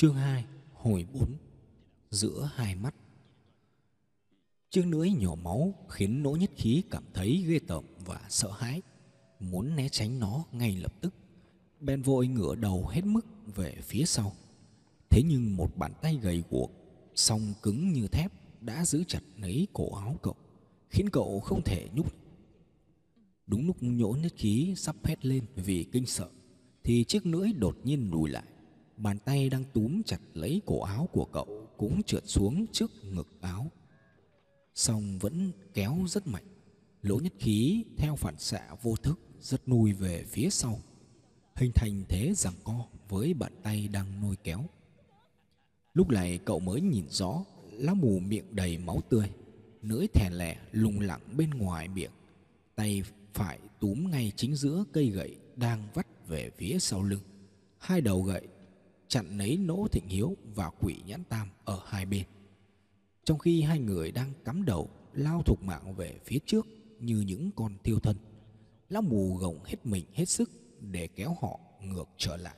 Chương 2 Hồi 4 Giữa hai mắt. Chiếc lưỡi nhỏ máu khiến nỗ nhất khí cảm thấy ghê tởm và sợ hãi, Muốn né tránh nó ngay lập tức. Ben vội ngửa đầu hết mức về phía sau. Thế nhưng một bàn tay gầy guộc, Song cứng như thép, đã giữ chặt lấy cổ áo cậu, Khiến cậu không thể nhúc Đúng lúc nhỗ nhất khí sắp hét lên vì kinh sợ, Thì chiếc lưỡi đột nhiên lùi lại. Bàn tay đang túm chặt lấy cổ áo của cậu Cũng trượt xuống trước ngực áo. Xong vẫn kéo rất mạnh. Lỗ nhất khí theo phản xạ vô thức Rất nuôi về phía sau, Hình thành thế rằng co với bàn tay đang nuôi kéo. Lúc này cậu mới nhìn rõ, Lá mù miệng đầy máu tươi Nưỡi thè lẻ lùng lặng bên ngoài miệng, Tay phải túm ngay chính giữa cây gậy Đang vắt về phía sau lưng. Hai đầu gậy chặn lấy nỗ thịnh hiếu và quỷ nhãn tam ở hai bên. Trong khi hai người đang cắm đầu, lao thục mạng về phía trước như những con tiêu thân, lão mù gồng hết mình hết sức để kéo họ ngược trở lại.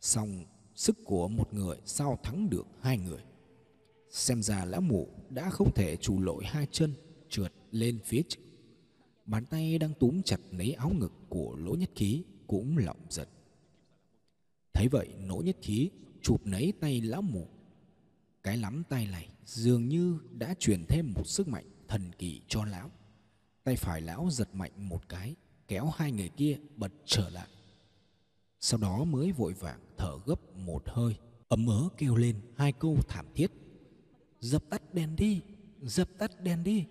Song sức của một người sao thắng được hai người? Xem ra lão mù đã không thể chủ lội hai chân trượt lên phía trước. Bàn tay đang túm chặt lấy áo ngực của lỗ nhất khí cũng lỏng giật thấy vậy, nỗ nhất khí chụp nấy tay lão mù cái lắm tay này dường như đã truyền thêm một sức mạnh thần kỳ cho lão. Tay phải lão giật mạnh một cái, kéo hai người kia bật trở lại. Sau đó mới vội vàng thở gấp một hơi, ấm ớ kêu lên hai câu thảm thiết. Dập tắt đèn đi, dập tắt đèn đi.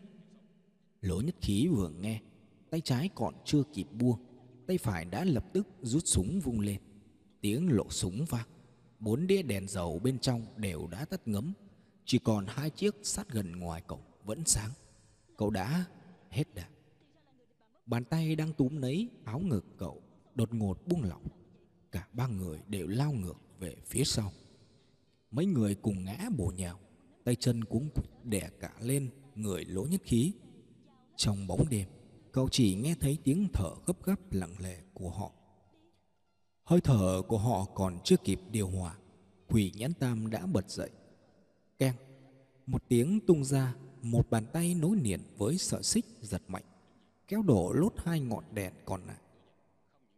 Lỗ nhất khí vừa nghe, tay trái còn chưa kịp buông, tay phải đã lập tức rút súng vung lên tiếng lộ súng vang. Bốn đĩa đèn dầu bên trong đều đã tắt ngấm. Chỉ còn hai chiếc sát gần ngoài cổng vẫn sáng. Cậu đã hết đạn bàn tay đang túm lấy áo ngực cậu đột ngột buông lỏng. Cả ba người đều lao ngược về phía sau. Mấy người cùng ngã bổ nhào, tay chân cuống quýt đè cả lên người lỗ nhất khí. Trong bóng đêm, cậu chỉ nghe thấy tiếng thở gấp gáp lặng lẽ của họ hơi thở của họ còn chưa kịp điều hòa, quỷ nhãn tam đã bật dậy. Keng, một tiếng tung ra, một bàn tay nối liền với sợi xích giật mạnh, kéo đổ lốt hai ngọn đèn còn lại.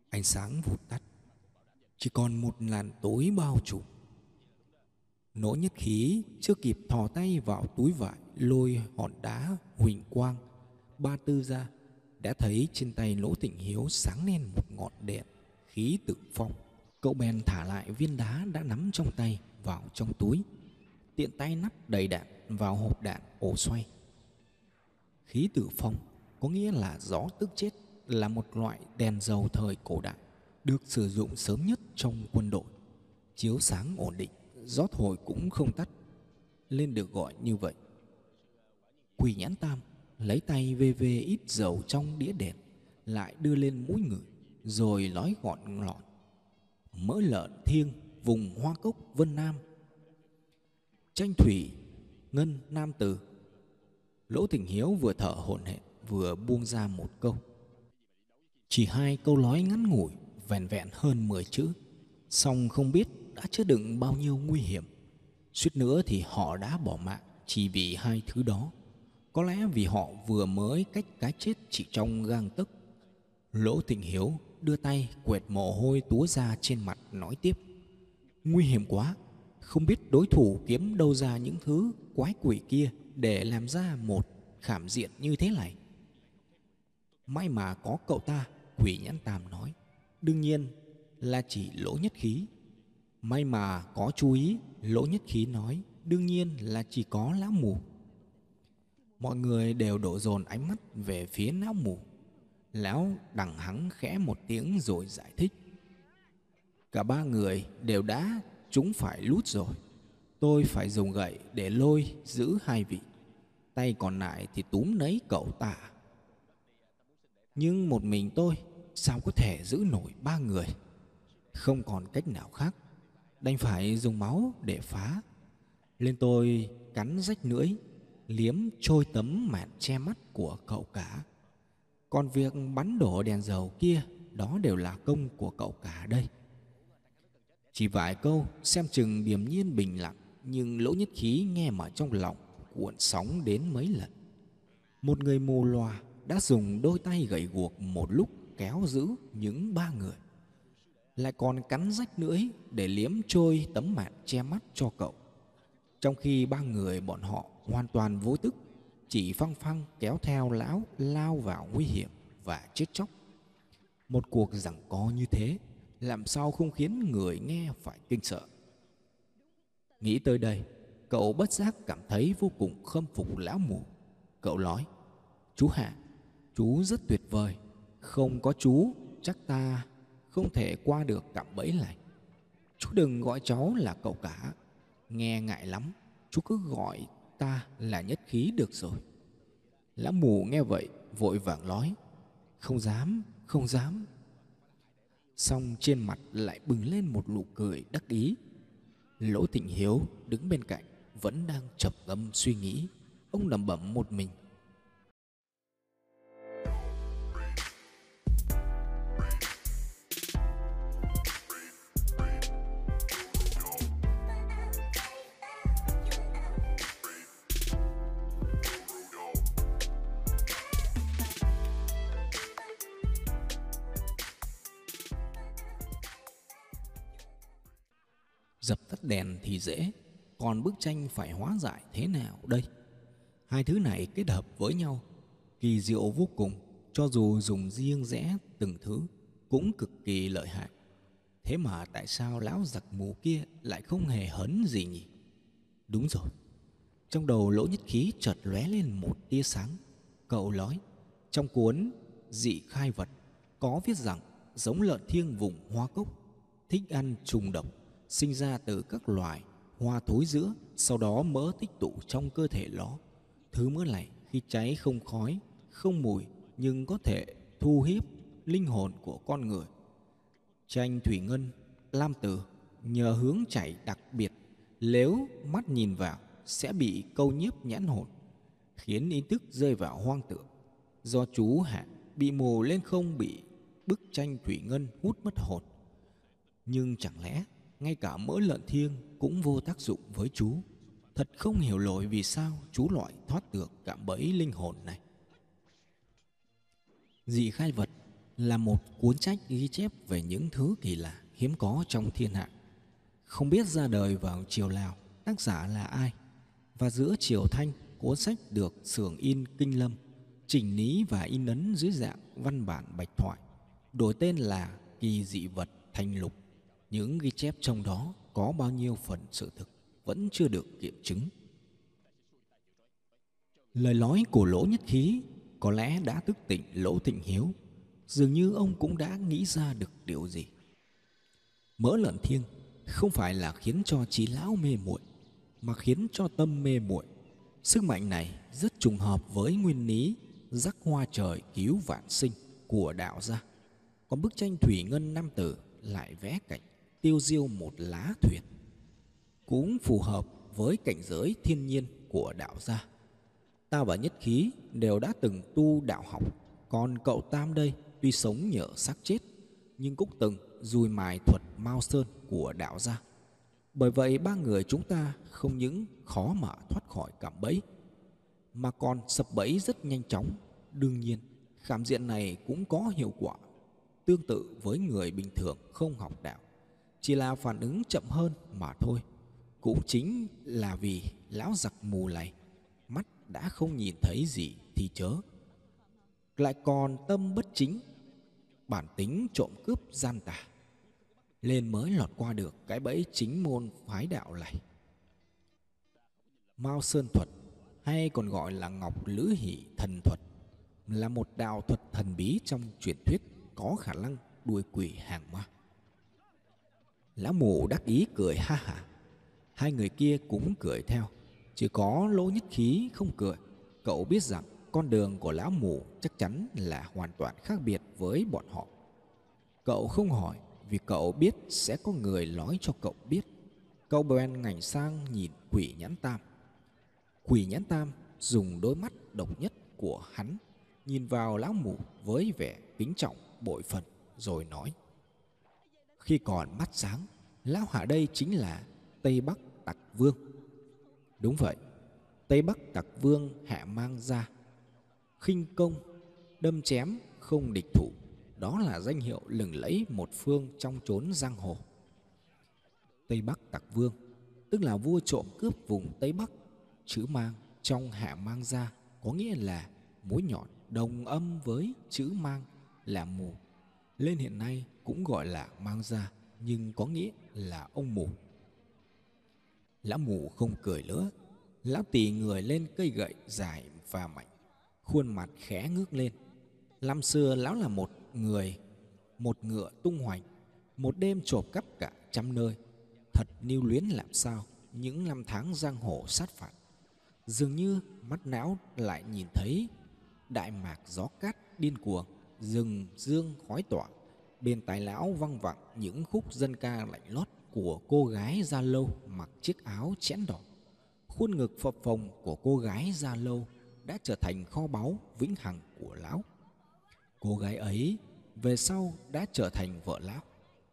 Ánh sáng vụt tắt, chỉ còn một làn tối bao trùm. Nỗ nhất khí chưa kịp thò tay vào túi vải, lôi hòn đá huỳnh quang, ba tư ra, đã thấy trên tay lỗ tịnh hiếu sáng lên một ngọn đèn khí tự phong. Cậu bèn thả lại viên đá đã nắm trong tay vào trong túi, tiện tay nắp đầy đạn vào hộp đạn ổ xoay. Khí tử phong có nghĩa là gió tức chết, là một loại đèn dầu thời cổ đại, được sử dụng sớm nhất trong quân đội. Chiếu sáng ổn định, gió thổi cũng không tắt nên được gọi như vậy. Quỳ nhãn tam lấy tay vê vê ít dầu trong đĩa đèn, lại đưa lên mũi người rồi nói gọn lọt, mỡ lợn thiêng vùng hoa cốc vân nam. Tranh thủy, ngân, nam từ lỗ tình hiếu vừa thở hổn hển, vừa buông ra một câu. Chỉ hai câu nói ngắn ngủi, vẹn vẹn hơn mười chữ, song không biết đã chứa đựng bao nhiêu nguy hiểm. Suýt nữa thì họ đã bỏ mạng chỉ vì hai thứ đó. Có lẽ vì họ vừa mới cách cái chết chỉ trong gang tấc. Lỗ tình hiếu đưa tay quẹt mồ hôi túa ra trên mặt, nói tiếp. Nguy hiểm quá, không biết đối thủ kiếm đâu ra những thứ quái quỷ kia để làm ra một khảm diện như thế này. May mà có cậu ta, quỷ nhãn tam nói. Đương nhiên là chỉ lỗ nhất khí. May mà có chú ý, lỗ nhất khí nói, đương nhiên là chỉ có lão mù. Mọi người đều đổ dồn ánh mắt về phía lão mù. Lão đằng hắng khẽ một tiếng rồi giải thích. Cả ba người đều đã, chúng phải lút rồi. Tôi phải dùng gậy để lôi, giữ hai vị. Tay còn lại thì túm lấy cậu ta. Nhưng một mình tôi, sao có thể giữ nổi ba người? Không còn cách nào khác. Đành phải dùng máu để phá. Lên tôi cắn rách lưỡi, Liếm trôi tấm màn che mắt của cậu cả còn việc bắn đổ đèn dầu kia, Đó đều là công của cậu cả đây. Chỉ vài câu, xem chừng điềm nhiên bình lặng, Nhưng lỗ nhất khí nghe mà trong lòng cuộn sóng đến mấy lần. Một người mù loà đã dùng đôi tay gậy guộc một lúc kéo giữ những ba người. Lại còn cắn rách lưỡi để liếm trôi tấm mạng che mắt cho cậu. Trong khi ba người bọn họ hoàn toàn vô tức chị phăng phăng kéo theo lão lao vào nguy hiểm và chết chóc. Một cuộc giằng co như thế, làm sao không khiến người nghe phải kinh sợ? Nghĩ tới đây, cậu bất giác cảm thấy vô cùng khâm phục lão mù. Cậu nói, chú hạ, chú rất tuyệt vời. Không có chú, chắc ta không thể qua được cạm bẫy này. Chú đừng gọi cháu là cậu cả. Nghe ngại lắm, chú cứ gọi ta là nhất khí được rồi. Lão mù nghe vậy, vội vàng nói, không dám không dám. Xong trên mặt lại bừng lên một nụ cười đắc ý. Lỗ thịnh hiếu đứng bên cạnh, vẫn đang trầm ngâm suy nghĩ. Ông lẩm bẩm một mình thì dễ. Còn bức tranh phải hóa giải thế nào đây? Hai thứ này kết hợp với nhau, kỳ diệu vô cùng, cho dù dùng riêng rẽ từng thứ cũng cực kỳ lợi hại. Thế mà tại sao lão giặc mù kia lại không hề hấn gì nhỉ? Đúng rồi, trong đầu lỗ nhất khí chợt lóe lên một tia sáng. Cậu nói, trong cuốn dị khai vật có viết rằng giống lợn thiêng vùng hoa cốc thích ăn trùng độc sinh ra từ các loài hoa thối giữa, sau đó mỡ tích tụ trong cơ thể nó. Thứ mỡ này khi cháy không khói, không mùi nhưng có thể thu hiếp linh hồn của con người. Tranh thủy ngân, lam tử nhờ hướng chảy đặc biệt, nếu mắt nhìn vào sẽ bị câu nhiếp nhãn hồn, khiến ý thức rơi vào hoang tưởng. Do chú hạ bị mù lên không bị bức tranh thủy ngân hút mất hồn. Nhưng chẳng lẽ ngay cả mỡ lợn thiêng cũng vô tác dụng với chú. Thật không hiểu nổi vì sao chú loại thoát được cạm bẫy linh hồn này. Dị khai vật là một cuốn sách ghi chép về những thứ kỳ lạ hiếm có trong thiên hạ. Không biết ra đời vào triều nào tác giả là ai? Và giữa triều thanh, cuốn sách được xưởng in kinh lâm, chỉnh lý và in ấn dưới dạng văn bản bạch thoại, đổi tên là kỳ dị vật thành lục những ghi chép trong đó có bao nhiêu phần sự thực vẫn chưa được kiểm chứng. Lời nói của lỗ nhất khí có lẽ đã thức tỉnh lỗ thịnh hiếu. Dường như ông cũng đã nghĩ ra được điều gì. Mỡ lợn thiêng không phải là khiến cho trí lão mê muội, mà khiến cho tâm mê muội. Sức mạnh này rất trùng hợp với nguyên lý rắc hoa trời cứu vạn sinh của đạo gia. Còn bức tranh thủy ngân nam tử lại vẽ cảnh tiêu diêu một lá thuyền, cũng phù hợp với cảnh giới thiên nhiên của đạo gia. Ta và nhất khí đều đã từng tu đạo học, còn cậu tam đây tuy sống nhờ xác chết, nhưng cũng từng dùi mài thuật mao sơn của đạo gia. Bởi vậy ba người chúng ta không những khó mà thoát khỏi cảm bẫy, mà còn sập bẫy rất nhanh chóng. Đương nhiên, khảm diện này cũng có hiệu quả, tương tự với người bình thường không học đạo chỉ là phản ứng chậm hơn mà thôi. Cũng chính là vì lão giặc mù này, mắt đã không nhìn thấy gì thì chớ. Lại còn tâm bất chính, bản tính trộm cướp gian tà, lên mới lọt qua được cái bẫy chính môn phái đạo này. Mao sơn thuật, hay còn gọi là ngọc lữ hỷ thần thuật, là một đạo thuật thần bí trong truyền thuyết có khả năng đuổi quỷ hàng ma. Lão mù đắc ý cười ha hả. Hai người kia cũng cười theo. Chỉ có lỗ nhất khí không cười. Cậu biết rằng con đường của lão mù chắc chắn là hoàn toàn khác biệt với bọn họ. Cậu không hỏi vì cậu biết sẽ có người nói cho cậu biết. Cậu bèn ngảnh sang nhìn quỷ nhãn tam. Quỷ nhãn tam dùng đôi mắt độc nhất của hắn, Nhìn vào lão mù với vẻ kính trọng, bội phần, rồi nói khi còn mắt sáng lão hạ đây chính là Tây Bắc Tặc Vương. Đúng vậy, Tây Bắc Tặc Vương hạ mang ra. khinh công, đâm chém, không địch thủ. Đó là danh hiệu lừng lẫy một phương trong chốn giang hồ. Tây Bắc Tặc Vương, tức là vua trộm cướp vùng Tây Bắc, chữ mang trong hạ mang ra có nghĩa là mũi nhọn đồng âm với chữ mang là mù. Lên hiện nay cũng gọi là mang ra nhưng có nghĩa là ông mù. Lão mù không cười nữa, lão tì người lên cây gậy dài và mạnh, khuôn mặt khẽ ngước lên. Năm xưa lão là một người, một ngựa tung hoành, một đêm trộm cắp cả trăm nơi, thật niu luyến làm sao những năm tháng giang hồ sát phạt. Dường như mắt não lại nhìn thấy đại mạc gió cát điên cuồng, rừng dương khói tỏa. Bên tai lão văng vẳng những khúc dân ca lạnh lót của cô gái da lâu mặc chiếc áo chẽn đỏ. Khuôn ngực phập phồng của cô gái da lâu đã trở thành kho báu vĩnh hằng của lão. Cô gái ấy về sau đã trở thành vợ lão.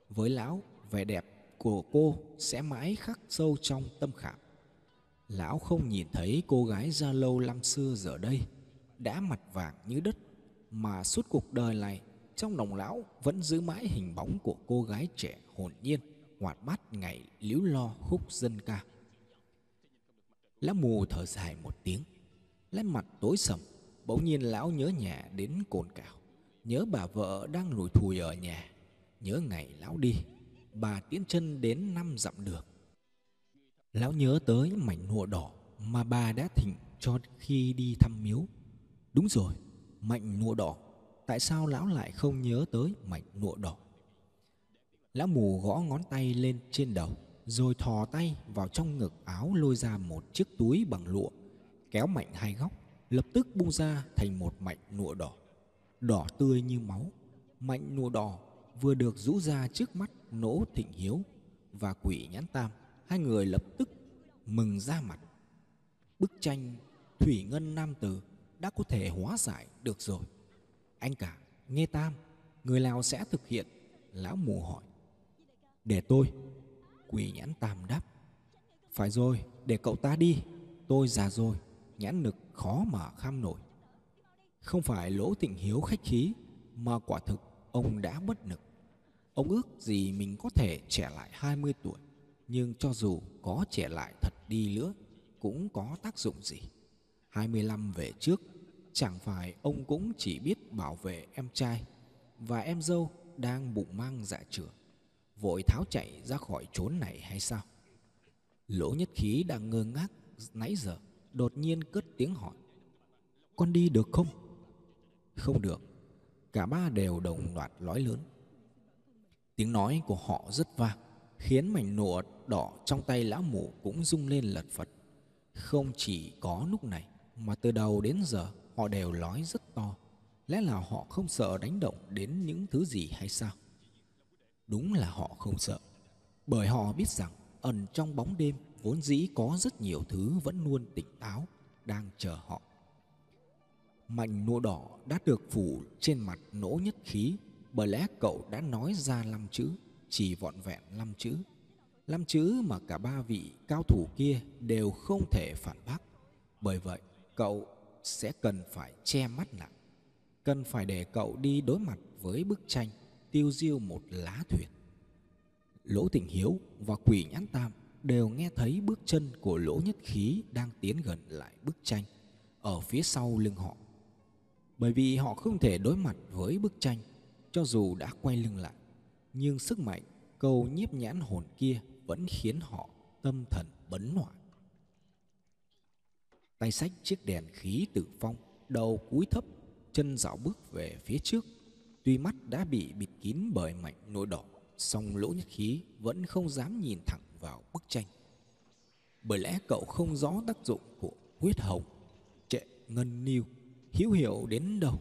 Với lão, vẻ đẹp của cô sẽ mãi khắc sâu trong tâm khảm. Lão không nhìn thấy cô gái da lâu năm xưa giờ đây đã mặt vàng như đất mà suốt cuộc đời này trong lòng lão vẫn giữ mãi hình bóng của cô gái trẻ hồn nhiên hoạt bát ngày líu lo khúc dân ca. Lão mù thở dài một tiếng, lấy mặt tối sầm, bỗng nhiên lão nhớ nhà đến cồn cào, nhớ bà vợ đang lùi thùi ở nhà, nhớ ngày lão đi, bà tiến chân đến năm dặm đường. Lão nhớ tới mảnh lụa đỏ mà bà đã thỉnh cho khi đi thăm miếu. Đúng rồi, mảnh lụa đỏ. Tại sao lão lại không nhớ tới mảnh lụa đỏ? Lão mù gõ ngón tay lên trên đầu, rồi thò tay vào trong ngực áo lôi ra một chiếc túi bằng lụa, kéo mạnh hai góc, lập tức bung ra thành một mảnh lụa đỏ, đỏ tươi như máu. Mảnh lụa đỏ vừa được rũ ra trước mắt nỗ thịnh hiếu và quỷ nhãn tam hai người lập tức mừng ra mặt bức tranh thủy ngân nam tử đã có thể hóa giải được rồi anh cả, nghe tam, người lào sẽ thực hiện. Lão mù hỏi. Để tôi, quỷ nhãn tam đáp. Phải rồi, để cậu ta đi. Tôi già rồi, nhãn lực khó mà kham nổi. Không phải lỗ tịnh hiếu khách khí, mà quả thực ông đã bất lực. Ông ước gì mình có thể trẻ lại 20 tuổi, nhưng cho dù có trẻ lại thật đi nữa, cũng có tác dụng gì? 25 về trước chẳng phải ông cũng chỉ biết bảo vệ em trai và em dâu đang bụng mang dạ trưởng vội tháo chạy ra khỏi chốn này hay sao? Lỗ nhất khí đang ngơ ngác nãy giờ, đột nhiên cất tiếng hỏi. Con đi được không? Không được. Cả ba đều đồng loạt nói lớn. Tiếng nói của họ rất vang, khiến mảnh nụa đỏ trong tay lão mù cũng rung lên lật phật. Không chỉ có lúc này, mà từ đầu đến giờ họ đều nói rất to. Lẽ là họ không sợ đánh động đến những thứ gì hay sao? Đúng là họ không sợ. Bởi họ biết rằng ẩn trong bóng đêm vốn dĩ có rất nhiều thứ vẫn luôn tỉnh táo, đang chờ họ. Mảnh Nô đỏ đã được phủ trên mặt nỗ nhất khí, bởi lẽ cậu đã nói ra năm chữ, chỉ vọn vẹn năm chữ. Năm chữ mà cả ba vị cao thủ kia đều không thể phản bác. Bởi vậy, cậu sẽ cần phải che mắt lại. Cần phải để cậu đi đối mặt với bức tranh tiêu diêu một lá thuyền. Lỗ tình hiếu và quỷ nhãn tam đều nghe thấy bước chân của lỗ nhất khí đang tiến gần lại bức tranh ở phía sau lưng họ. Bởi vì họ không thể đối mặt với bức tranh, cho dù đã quay lưng lại, nhưng sức mạnh câu nhiếp nhãn hồn kia vẫn khiến họ tâm thần bấn loạn tay sách chiếc đèn khí tự phong, đầu cúi thấp, chân dạo bước về phía trước. Tuy mắt đã bị bịt kín bởi mảnh nỗi đỏ, song lỗ nhất khí vẫn không dám nhìn thẳng vào bức tranh. Bởi lẽ cậu không rõ tác dụng của huyết hồng. Trệ ngân niu, hữu hiệu đến đâu?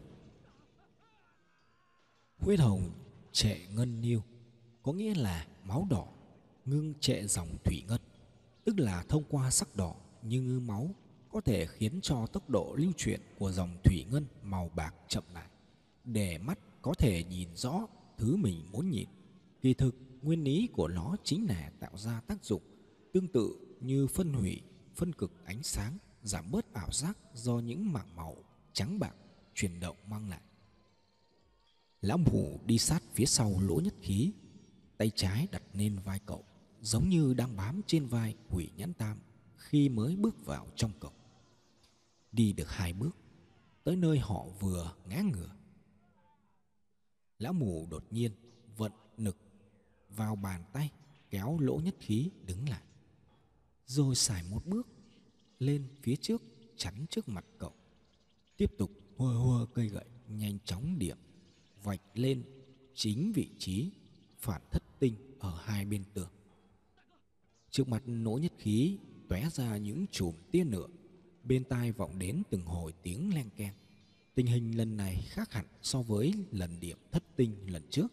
Huyết hồng trệ ngân niu, có nghĩa là máu đỏ, ngưng trệ dòng thủy ngân, tức là thông qua sắc đỏ như máu có thể khiến cho tốc độ lưu chuyển của dòng thủy ngân màu bạc chậm lại. Để mắt có thể nhìn rõ thứ mình muốn nhìn. Kỳ thực, nguyên lý của nó chính là tạo ra tác dụng tương tự như phân hủy, phân cực ánh sáng, giảm bớt ảo giác do những mảng màu trắng bạc chuyển động mang lại. Lão mù đi sát phía sau lỗ nhất khí, tay trái đặt lên vai cậu, giống như đang bám trên vai quỷ nhãn tam khi mới bước vào trong cổng đi được hai bước, tới nơi họ vừa ngã ngửa. Lão mù đột nhiên vận nực vào bàn tay, kéo lỗ nhất khí đứng lại, rồi xài một bước lên phía trước, chắn trước mặt cậu. Tiếp tục hùa hùa cây gậy, nhanh chóng điểm, vạch lên chính vị trí phản thất tinh ở hai bên tường. Trước mặt nỗ nhất khí tóe ra những chùm tia lửa bên tai vọng đến từng hồi tiếng len keng. Tình hình lần này khác hẳn so với lần điểm thất tinh lần trước.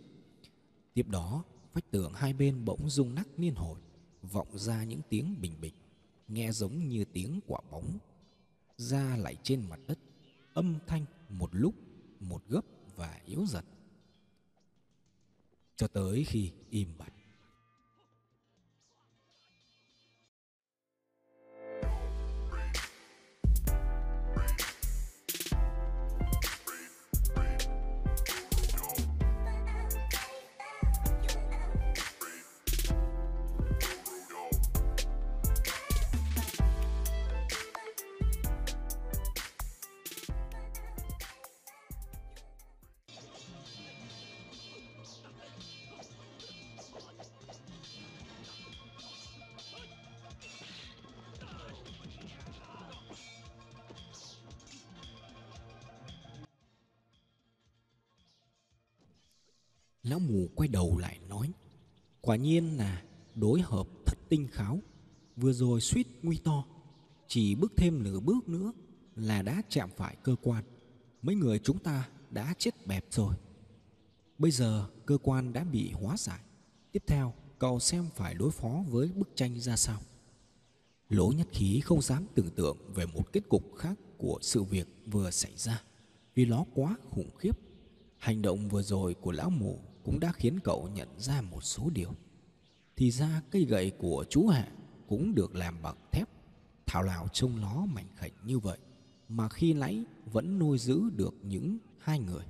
Tiếp đó, vách tường hai bên bỗng rung nắc liên hồi, vọng ra những tiếng bình bịch, nghe giống như tiếng quả bóng. Ra lại trên mặt đất, âm thanh một lúc, một gấp và yếu dần. Cho tới khi im bặt Lão mù quay đầu lại nói, Quả nhiên là đối hợp thất tinh kháo. Vừa rồi suýt nguy to, Chỉ bước thêm nửa bước nữa Là đã chạm phải cơ quan. Mấy người chúng ta đã chết bẹp rồi. Bây giờ cơ quan đã bị hóa giải. Tiếp theo, cậu xem phải đối phó với bức tranh ra sao. Lỗ nhất khí không dám tưởng tượng về một kết cục khác của sự việc vừa xảy ra, Vì nó quá khủng khiếp. Hành động vừa rồi của lão mù cũng đã khiến cậu nhận ra một số điều. Thì ra cây gậy của chú Hạ cũng được làm bằng thép, thảo nào trông nó mảnh khảnh như vậy, mà khi nãy vẫn nuôi giữ được những hai người.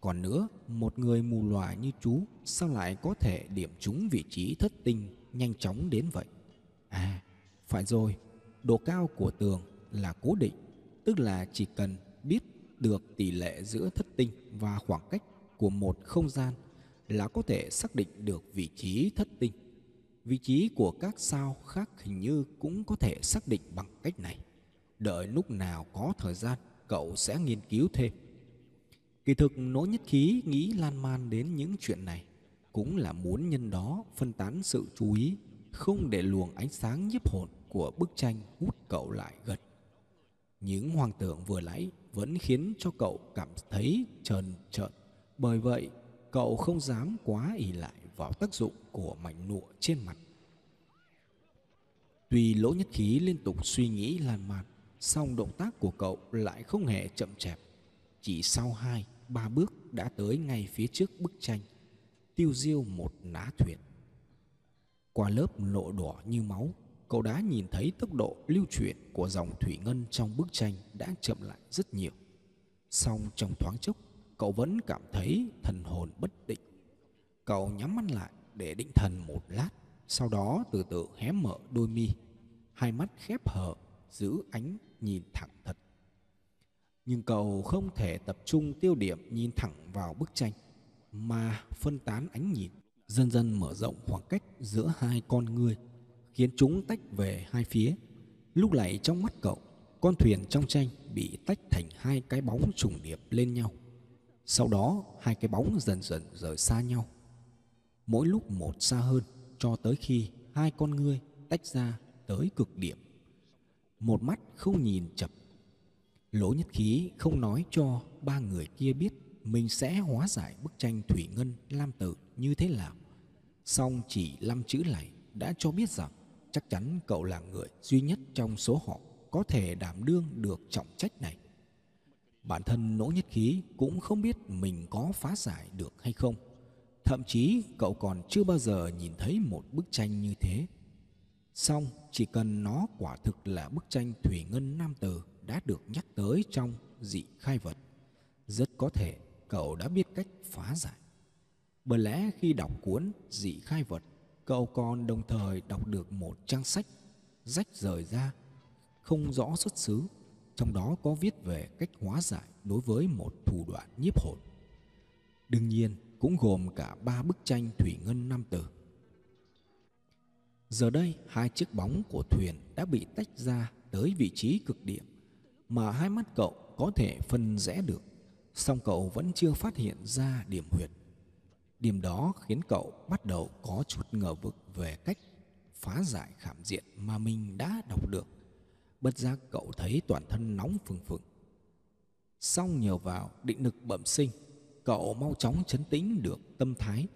Còn nữa, một người mù lòa như chú sao lại có thể điểm trúng vị trí thất tinh nhanh chóng đến vậy? À, phải rồi, độ cao của tường là cố định, tức là chỉ cần biết được tỷ lệ giữa thất tinh và khoảng cách của một không gian là có thể xác định được vị trí thất tinh. Vị trí của các sao khác hình như cũng có thể xác định bằng cách này. Đợi lúc nào có thời gian, cậu sẽ nghiên cứu thêm. Kỳ thực nỗ nhất khí nghĩ lan man đến những chuyện này cũng là muốn nhân đó phân tán sự chú ý, không để luồng ánh sáng nhiếp hồn của bức tranh hút cậu lại gần. Những hoang tưởng vừa nãy vẫn khiến cho cậu cảm thấy trần trợn. Bởi vậy, cậu không dám quá ỷ lại vào tác dụng của mảnh nụa trên mặt. Tuy lỗ nhất khí liên tục suy nghĩ lan man, song động tác của cậu lại không hề chậm chạp. Chỉ sau hai, ba bước đã tới ngay phía trước bức tranh, tiêu diêu một ná thuyền. Qua lớp lộ đỏ như máu, cậu đã nhìn thấy tốc độ lưu chuyển của dòng thủy ngân trong bức tranh đã chậm lại rất nhiều. Song trong thoáng chốc, cậu vẫn cảm thấy thần hồn bất định. Cậu nhắm mắt lại để định thần một lát, sau đó từ từ hé mở đôi mi, hai mắt khép hờ, giữ ánh nhìn thẳng thật. Nhưng cậu không thể tập trung tiêu điểm nhìn thẳng vào bức tranh, mà phân tán ánh nhìn, dần dần mở rộng khoảng cách giữa hai con người, khiến chúng tách về hai phía. Lúc này trong mắt cậu, con thuyền trong tranh bị tách thành hai cái bóng trùng điệp lên nhau. Sau đó, hai cái bóng dần dần rời xa nhau. Mỗi lúc một xa hơn, Cho tới khi hai con ngươi tách ra tới cực điểm. Một mắt không nhìn chập. Lỗ nhất khí không nói cho ba người kia biết Mình sẽ hóa giải bức tranh thủy ngân lam tự như thế nào Xong chỉ năm chữ này đã cho biết rằng Chắc chắn cậu là người duy nhất trong số họ Có thể đảm đương được trọng trách này. Bản thân nỗ nhất khí cũng không biết mình có phá giải được hay không Thậm chí cậu còn chưa bao giờ nhìn thấy một bức tranh như thế. Xong, chỉ cần nó quả thực là bức tranh Thủy Ngân Nam từ đã được nhắc tới trong dị khai vật. Rất có thể cậu đã biết cách phá giải. Bởi lẽ khi đọc cuốn dị khai vật, cậu còn đồng thời đọc được một trang sách rách rời ra, không rõ xuất xứ, trong đó có viết về cách hóa giải đối với một thủ đoạn nhiếp hồn. Đương nhiên, cũng gồm cả ba bức tranh thủy ngân nam tử. Giờ đây, hai chiếc bóng của thuyền đã bị tách ra tới vị trí cực điểm mà hai mắt cậu có thể phân rẽ được, song cậu vẫn chưa phát hiện ra điểm huyệt. Điểm đó khiến cậu bắt đầu có chút ngờ vực về cách phá giải khảm diện mà mình đã đọc được. Bất giác cậu thấy toàn thân nóng phừng phừng. Xong nhờ vào định lực bẩm sinh, cậu mau chóng chấn tĩnh được tâm thái.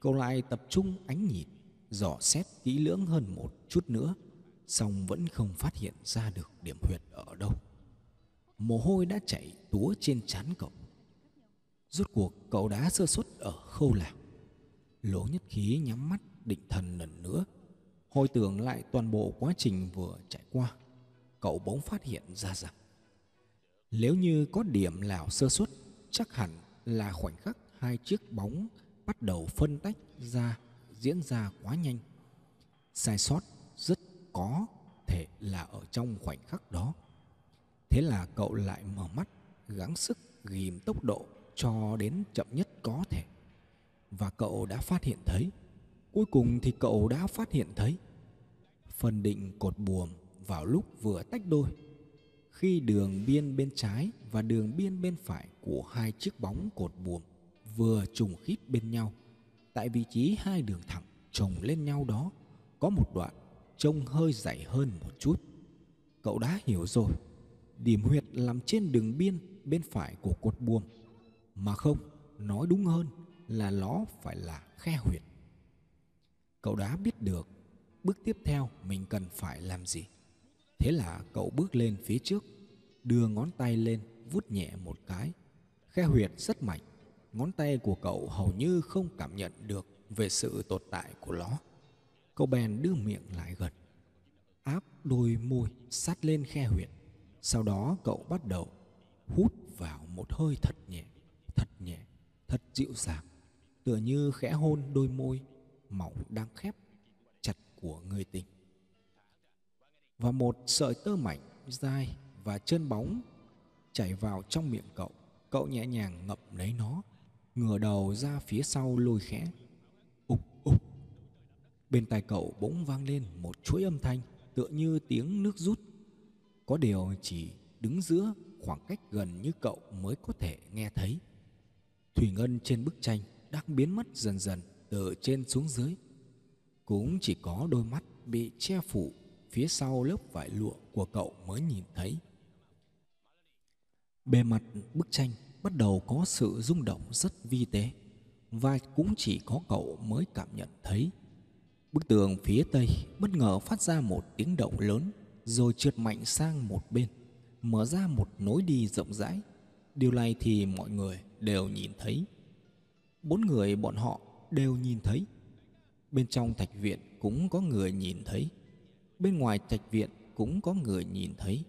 Cậu lại tập trung ánh nhìn, dò xét kỹ lưỡng hơn một chút nữa, song vẫn không phát hiện ra được điểm huyệt ở đâu. Mồ hôi đã chảy túa trên trán cậu. Rốt cuộc cậu đã sơ suất ở khâu nào. Lỗ nhất khí nhắm mắt định thần lần nữa, hồi tưởng lại toàn bộ quá trình vừa trải qua. Cậu bỗng phát hiện ra rằng nếu như có điểm nào sơ suất, chắc hẳn là khoảnh khắc hai chiếc bóng bắt đầu phân tách ra diễn ra quá nhanh. Sai sót rất có thể là ở trong khoảnh khắc đó. Thế là cậu lại mở mắt, gắng sức ghìm tốc độ cho đến chậm nhất có thể. Và cậu đã phát hiện thấy, cuối cùng thì cậu đã phát hiện thấy phân định cột buồm vào lúc vừa tách đôi. Khi đường biên bên trái và đường biên bên phải của hai chiếc bóng cột buồm vừa trùng khít bên nhau, tại vị trí hai đường thẳng chồng lên nhau đó, có một đoạn trông hơi dày hơn một chút. Cậu đã hiểu rồi, điểm huyệt nằm trên đường biên bên phải của cột buồm, mà không, nói đúng hơn là nó phải là khe huyệt. Cậu đã biết được bước tiếp theo mình cần phải làm gì thế là cậu bước lên phía trước, đưa ngón tay lên vút nhẹ một cái. Khe huyệt rất mạnh, ngón tay của cậu hầu như không cảm nhận được về sự tồn tại của nó. Cậu bèn đưa miệng lại gần, áp đôi môi sát lên khe huyệt. Sau đó cậu bắt đầu hút vào một hơi thật nhẹ thật nhẹ, thật dịu dàng, tựa như khẽ hôn đôi môi mỏng đang khép chặt của người tình và một sợi tơ mảnh dai và chân bóng chảy vào trong miệng cậu. Cậu nhẹ nhàng ngậm lấy nó, ngửa đầu ra phía sau lôi khẽ. Ục ục bên tai cậu bỗng vang lên một chuỗi âm thanh, tựa như tiếng nước rút. Có điều chỉ đứng giữa khoảng cách gần như cậu mới có thể nghe thấy. Thủy ngân trên bức tranh đang biến mất dần dần, từ trên xuống dưới. Cũng chỉ có đôi mắt bị che phủ phía sau lớp vải lụa của cậu mới nhìn thấy. Bề mặt bức tranh bắt đầu có sự rung động rất vi tế và cũng chỉ có cậu mới cảm nhận thấy. Bức tường phía tây bất ngờ phát ra một tiếng động lớn rồi trượt mạnh sang một bên, mở ra một nối đi rộng rãi. Điều này thì mọi người đều nhìn thấy. Bốn người bọn họ đều nhìn thấy. Bên trong thạch viện cũng có người nhìn thấy bên ngoài trạch viện cũng có người nhìn thấy.